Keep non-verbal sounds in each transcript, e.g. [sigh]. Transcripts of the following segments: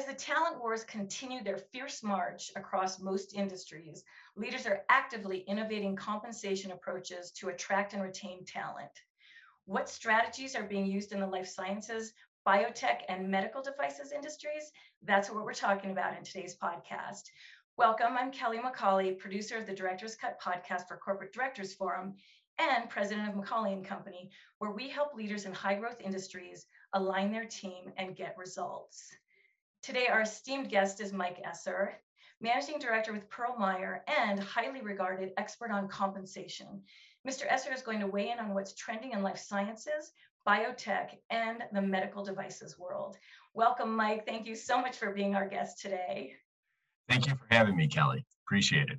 As the talent wars continue their fierce march across most industries, leaders are actively innovating compensation approaches to attract and retain talent. What strategies are being used in the life sciences, biotech, and medical devices industries? That's what we're talking about in today's podcast. Welcome, I'm Kelly McCauley, producer of the Director's Cut podcast for Corporate Directors Forum and president of McCauley and Company, where we help leaders in high growth industries align their team and get results. Today, our esteemed guest is Mike Esser, Managing Director with Pearl Meyer and highly regarded expert on compensation. Mr. Esser is going to weigh in on what's trending in life sciences, biotech, and the medical devices world. Welcome, Mike. Thank you so much for being our guest today. Thank you for having me, Kelly. Appreciate it.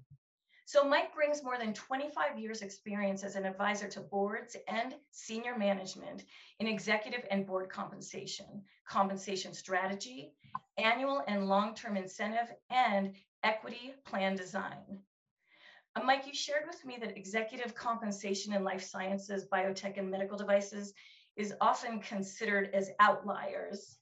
So Mike brings more than 25 years experience as an advisor to boards and senior management in executive and board compensation, compensation strategy, annual and long-term incentive, and equity plan design. Uh, Mike, you shared with me that executive compensation in life sciences, biotech, and medical devices is often considered as outliers,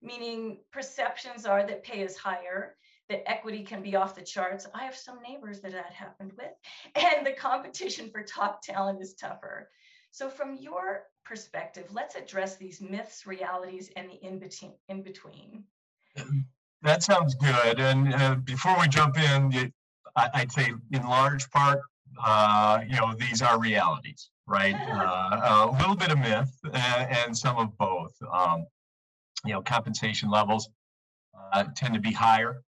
meaning perceptions are that pay is higher that equity can be off the charts. I have some neighbors that that happened with, [laughs] and the competition for top talent is tougher. So, from your perspective, let's address these myths, realities, and the in between. In between. [clears throat] That sounds good. And uh, before we jump in, I, would say in large part, uh, you know, these are realities, right? [laughs] Uh, a little bit of myth and, and some of both. Um, you know, compensation levels uh, tend to be higher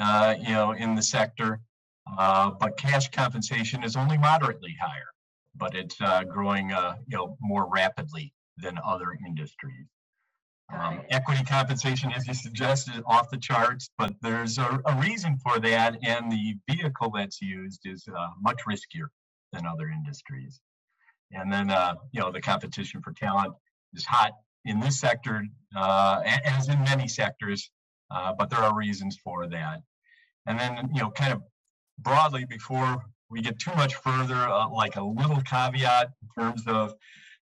uh, you know, in the sector. Uh, but cash compensation is only moderately higher, but it's uh, growing, uh, you know, more rapidly than other industries. Um, equity compensation, as you suggested, off the charts, but there's a, a reason for that, and the vehicle that's used is uh, much riskier than other industries. And then, uh, you know, the competition for talent is hot in this sector, uh, as in many sectors, uh, but there are reasons for that. And then, you know, kind of broadly before we get too much further, uh, like a little caveat in terms of,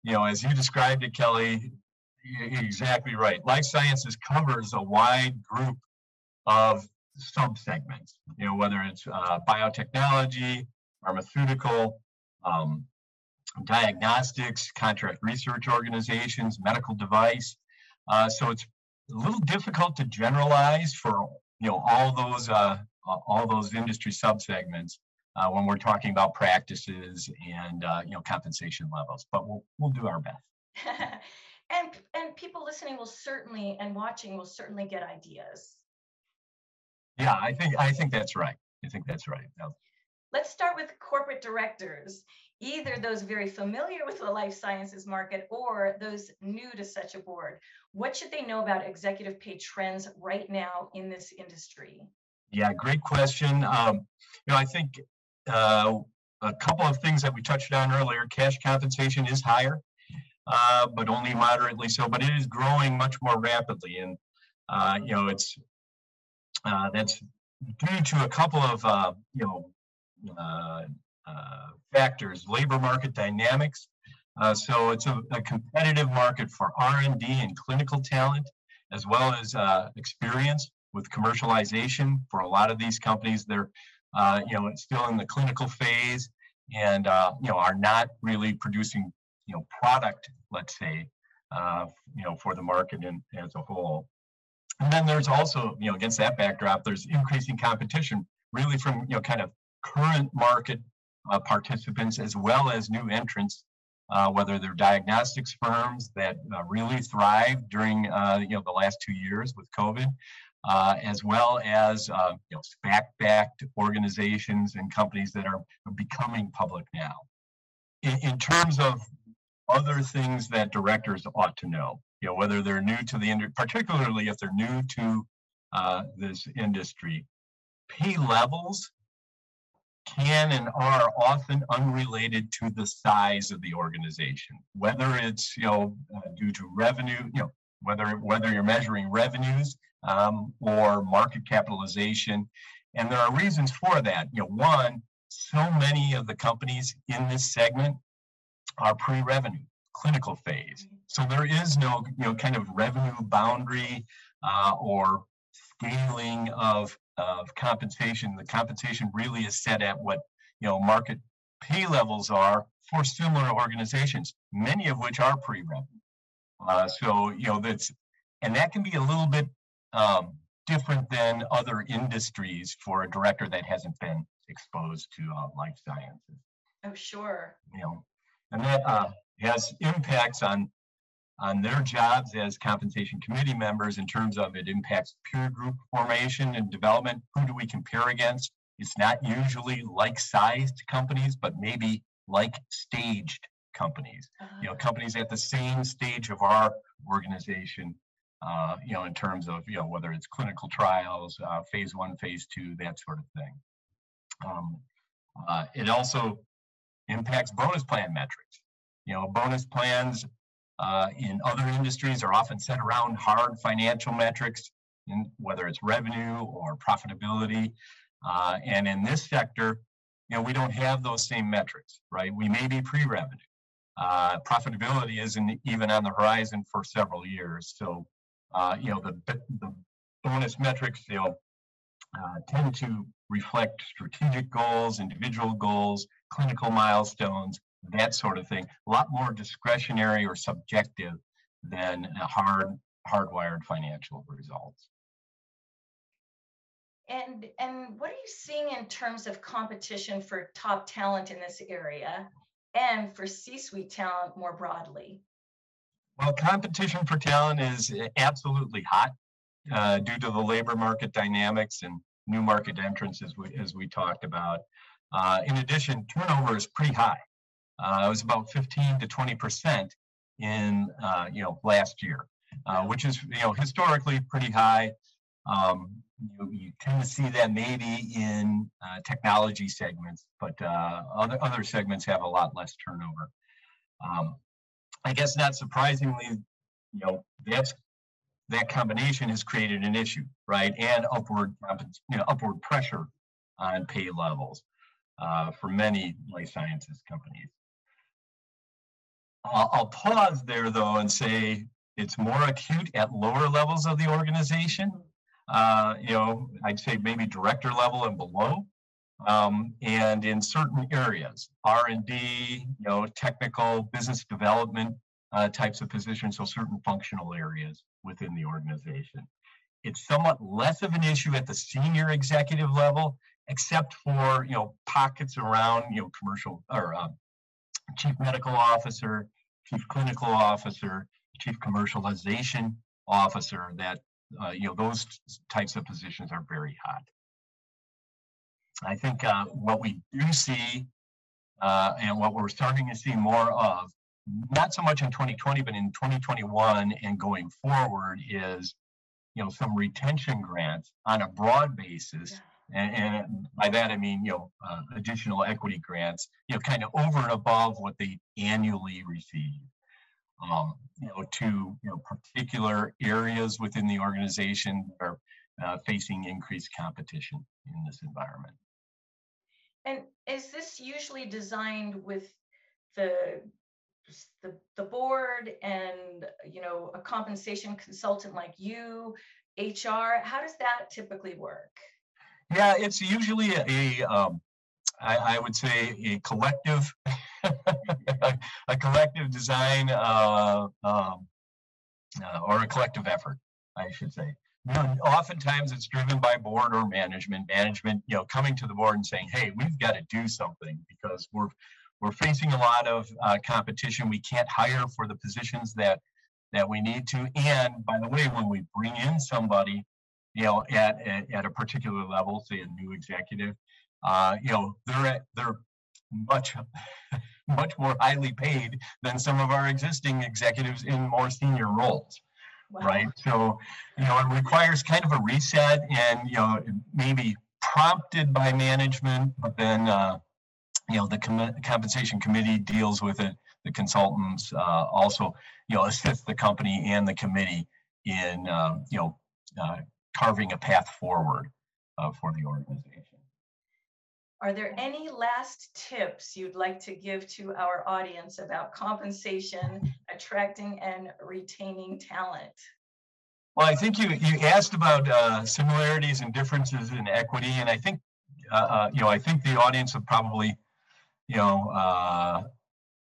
you know, as you described it, Kelly, exactly right. Life sciences covers a wide group of subsegments, you know, whether it's uh, biotechnology, pharmaceutical, um, diagnostics, contract research organizations, medical device. Uh, so it's a little difficult to generalize for you know all those uh, all those industry subsegments uh, when we're talking about practices and uh, you know compensation levels. But we'll we'll do our best. [laughs] and and people listening will certainly and watching will certainly get ideas. Yeah, I think I think that's right. I think that's right. Let's start with corporate directors either those very familiar with the life sciences market or those new to such a board. What should they know about executive pay trends right now in this industry? Yeah, great question. Um, you know, I think uh, a couple of things that we touched on earlier. Cash compensation is higher, uh, but only moderately so. But it is growing much more rapidly, and uh, you know, it's uh, that's due to a couple of uh, you know factors, labor market dynamics. Uh, so it's a, a, competitive market for R&D and clinical talent, as well as uh, experience with commercialization. For a lot of these companies, they're uh, you know it's still in the clinical phase, and uh, you know are not really producing you know product, let's say, uh, you know for the market in, as a whole. And then there's also you know against that backdrop, there's increasing competition, really from you know kind of current market uh, participants as well as new entrants, uh, whether they're diagnostics firms that uh, really thrived during uh, you know the last two years with COVID, uh, as well as uh, you know SPAC-backed organizations and companies that are becoming public now. In, in terms of other things that directors ought to know, you know whether they're new to the industry, particularly if they're new to this industry, pay levels can and are often unrelated to the size of the organization, whether it's you know uh, due to revenue, you know whether whether you're measuring revenues um, or market capitalization, and there are reasons for that. You know, one, so many of the companies in this segment are pre-revenue, clinical phase, so there is no you know kind of revenue boundary uh, or scaling of, of compensation. The compensation really is set at what, you know, market pay levels are for similar organizations, many of which are pre-revenue. Uh, so, you know, that's, and that can be a little bit um, different than other industries for a director that hasn't been exposed to uh, life sciences. Oh, sure. You know, and that uh, has impacts on on their jobs as compensation committee members in terms of it impacts peer group formation and development. Who do we compare against? It's not usually like sized companies, but maybe like staged companies. Uh-huh. You know, companies at the same stage of our organization. Uh, you know, in terms of you know whether it's clinical trials, uh, phase one, phase two, that sort of thing. Um, uh, it also impacts bonus plan metrics. You know, bonus plans uh, in other industries are often set around hard financial metrics, in, whether it's revenue or profitability. Uh, and in this sector, you know, we don't have those same metrics, right? We may be pre-revenue. Uh, profitability isn't even on the horizon for several years. So, uh, you know, the, the bonus metrics, you know, uh, tend to reflect strategic goals, individual goals, clinical milestones, that sort of thing. A lot more discretionary or subjective than hard hardwired financial results. And and what are you seeing in terms of competition for top talent in this area and for C-suite talent more broadly? Well, competition for talent is absolutely hot uh, due to the labor market dynamics and new market entrants, as we, as we talked about. Uh, in addition, turnover is pretty high. Uh, it was about 15 to 20 percent in uh, you know last year, uh, which is you know historically pretty high. Um, you, you, tend to see that maybe in uh, technology segments, but uh, other other segments have a lot less turnover. Um, I guess not surprisingly, you know that's that combination has created an issue, right, and upward you know upward pressure on pay levels uh, for many life sciences companies. I'll, I'll pause there though and say it's more acute at lower levels of the organization. Uh, you know, I'd say maybe director level and below. Um, and in certain areas, R&D, you know, technical, business development uh, types of positions, so certain functional areas within the organization. It's somewhat less of an issue at the senior executive level, except for you know pockets around you know commercial or uh, chief medical officer, chief clinical officer, chief commercialization officer. That uh, you know those types of positions are very hot. I think uh, what we do see uh, and what we're starting to see more of, not so much in 2020, but in 2021 and going forward, is you know some retention grants on a broad basis and, and by that I mean, you know, uh, additional equity grants, you know, kind of over and above what they annually receive. Um, you know, to you know particular areas within the organization that are uh, facing increased competition in this environment. And is this usually designed with the the, the board and you know a compensation consultant like you hr how does that typically work yeah, it's usually a, um, I, I would say a collective, [laughs] a, collective design uh, um, uh, or a collective effort, I should say. Oftentimes it's driven by board or management. Management, you know, coming to the board and saying, "Hey, we've got to do something because we're we're facing a lot of uh, competition. We can't hire for the positions that that we need to. And by the way, when we bring in somebody you know, at, at, at a particular level, say a new executive, uh, you know, they're at, they're much [laughs] much more highly paid than some of our existing executives in more senior roles. Wow. Right. So, you know, it requires kind of a reset and, you know, maybe prompted by management, but then, uh, you know, the com- compensation committee deals with it. The consultants uh, also, you know, [laughs] assist the company and the committee in, uh, you know, uh, carving a path forward uh, for the organization. Are there any last tips you'd like to give to our audience about compensation, attracting and retaining talent? Well, I think you, you asked about uh, similarities and differences in equity, and I think, uh, uh, you know, I think the audience would probably, you know, uh,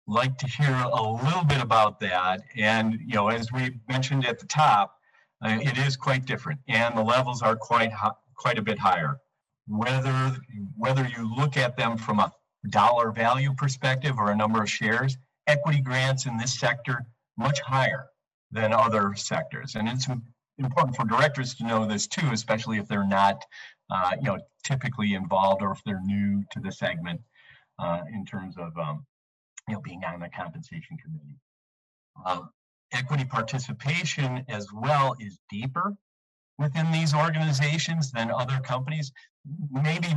like to hear a little bit about that. And, you know, as we mentioned at the top, uh, it is quite different, and the levels are quite hi- quite a bit higher. Whether whether you look at them from a dollar value perspective or a number of shares, equity grants in this sector much higher than other sectors, and it's important for directors to know this too, especially if they're not, uh, you know, typically involved or if they're new to the segment uh, in terms of, um, you know, being on the compensation committee. Um, equity participation as well is deeper within these organizations than other companies. Maybe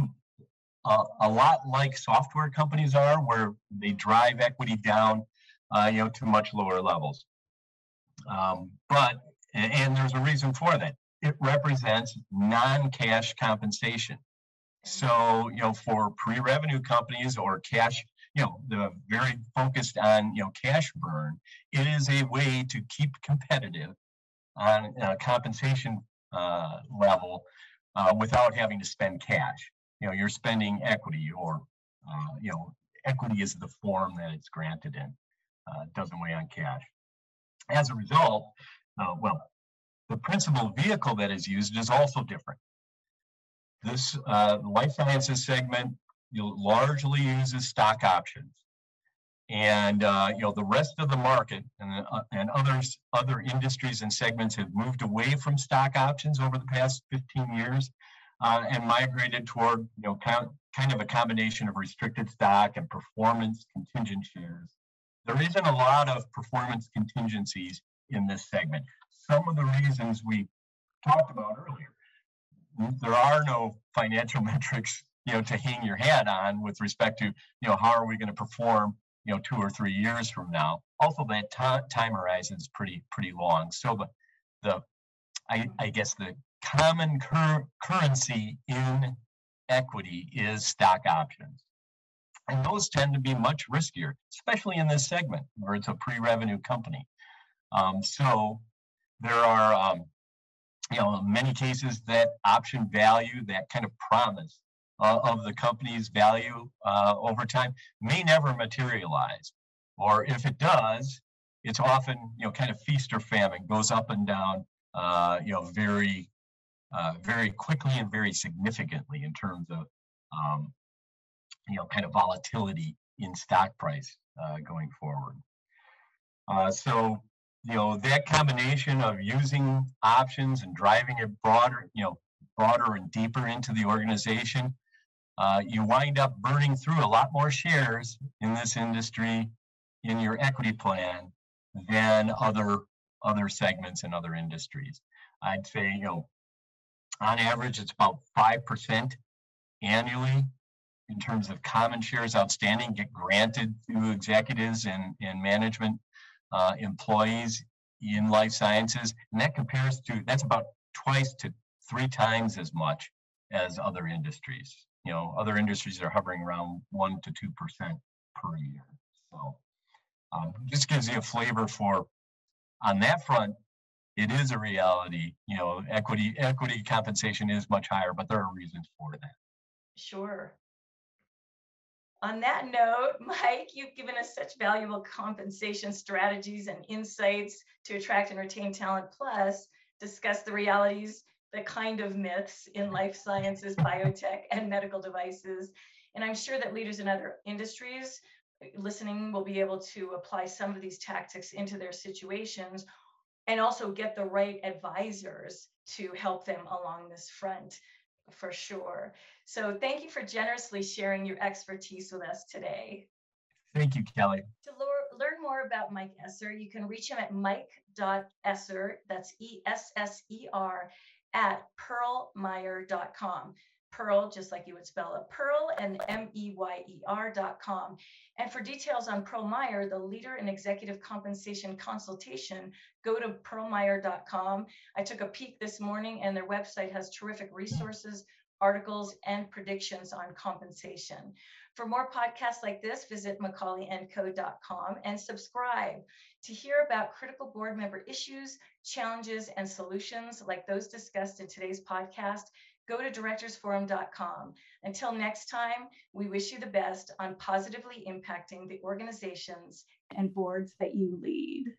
a, a lot like software companies are, where they drive equity down, uh, you know, to much lower levels. Um, but and there's a reason for that. It represents non-cash compensation. So, you know, for pre-revenue companies or cash, you know, the very focused on, you know, cash burn, it is a way to keep competitive on a compensation uh, level uh, without having to spend cash. You know, you're spending equity or, uh, you know, equity is the form that it's granted in. Uh, doesn't weigh on cash. As a result, uh, well, the principal vehicle that is used is also different. This uh, life sciences segment you know, largely uses stock options. And uh, you know the rest of the market and, uh, and others other industries and segments have moved away from stock options over the past 15 years uh, and migrated toward you know kind, kind of a combination of restricted stock and performance contingent shares. There isn't a lot of performance contingencies in this segment some of the reasons we talked about earlier. There are no financial [laughs] metrics, you know, to hang your hat on with respect to, you know, how are we going to perform, you know, two or three years from now. Also, that time horizon is pretty pretty long. So the the I, I guess the common cur- currency in equity is stock options. And those tend to be much riskier, especially in this segment where it's a pre-revenue company. Um, so there are, um, you know, many cases that option value, that kind of promise uh, of the company's value uh, over time may never materialize. Or if it does, it's often, you know, kind of feast or famine, goes up and down, uh, you know, very, uh, very quickly and very significantly in terms of, um, you know, kind of volatility in stock price uh, going forward. Uh, so you know that combination of using options and driving it broader you know broader and deeper into the organization uh, you wind up burning through a lot more shares in this industry in your equity plan than other other segments in other industries i'd say you know on average it's about 5% annually in terms of common shares outstanding get granted to executives and, and management uh, employees in life sciences, and that compares to that's about twice to three times as much as other industries. You know, other industries are hovering around one to two percent per year. So, um, just gives you a flavor for on that front. It is a reality. You know, equity equity compensation is much higher, but there are reasons for that. Sure. On that note, [laughs] Mike, you've given us such valuable compensation strategies and insights to attract and retain talent, plus discuss the realities, the kind of myths in mm-hmm. life sciences, biotech, and medical devices. And I'm sure that leaders in other industries listening will be able to apply some of these tactics into their situations and also get the right advisors to help them along this front for sure. So thank you for generously sharing your expertise with us today. Thank you, Kelly. To learn more about Mike Esser, you can reach him at mike.esser, that's E S S E R, at pearlmeyer.com. Pearl, just like you would spell it, Pearl and M E Y E R.com. And for details on Pearl Meyer, the leader in executive compensation consultation, go to pearlmeyer.com. I took a peek this morning and their website has terrific resources, articles, and predictions on compensation. For more podcasts like this, visit macaulayandco.com and subscribe to hear about critical board member issues, challenges, and solutions like those discussed in today's podcast. Go to directorsforum.com. Until next time, we wish you the best on positively impacting the organizations and boards that you lead.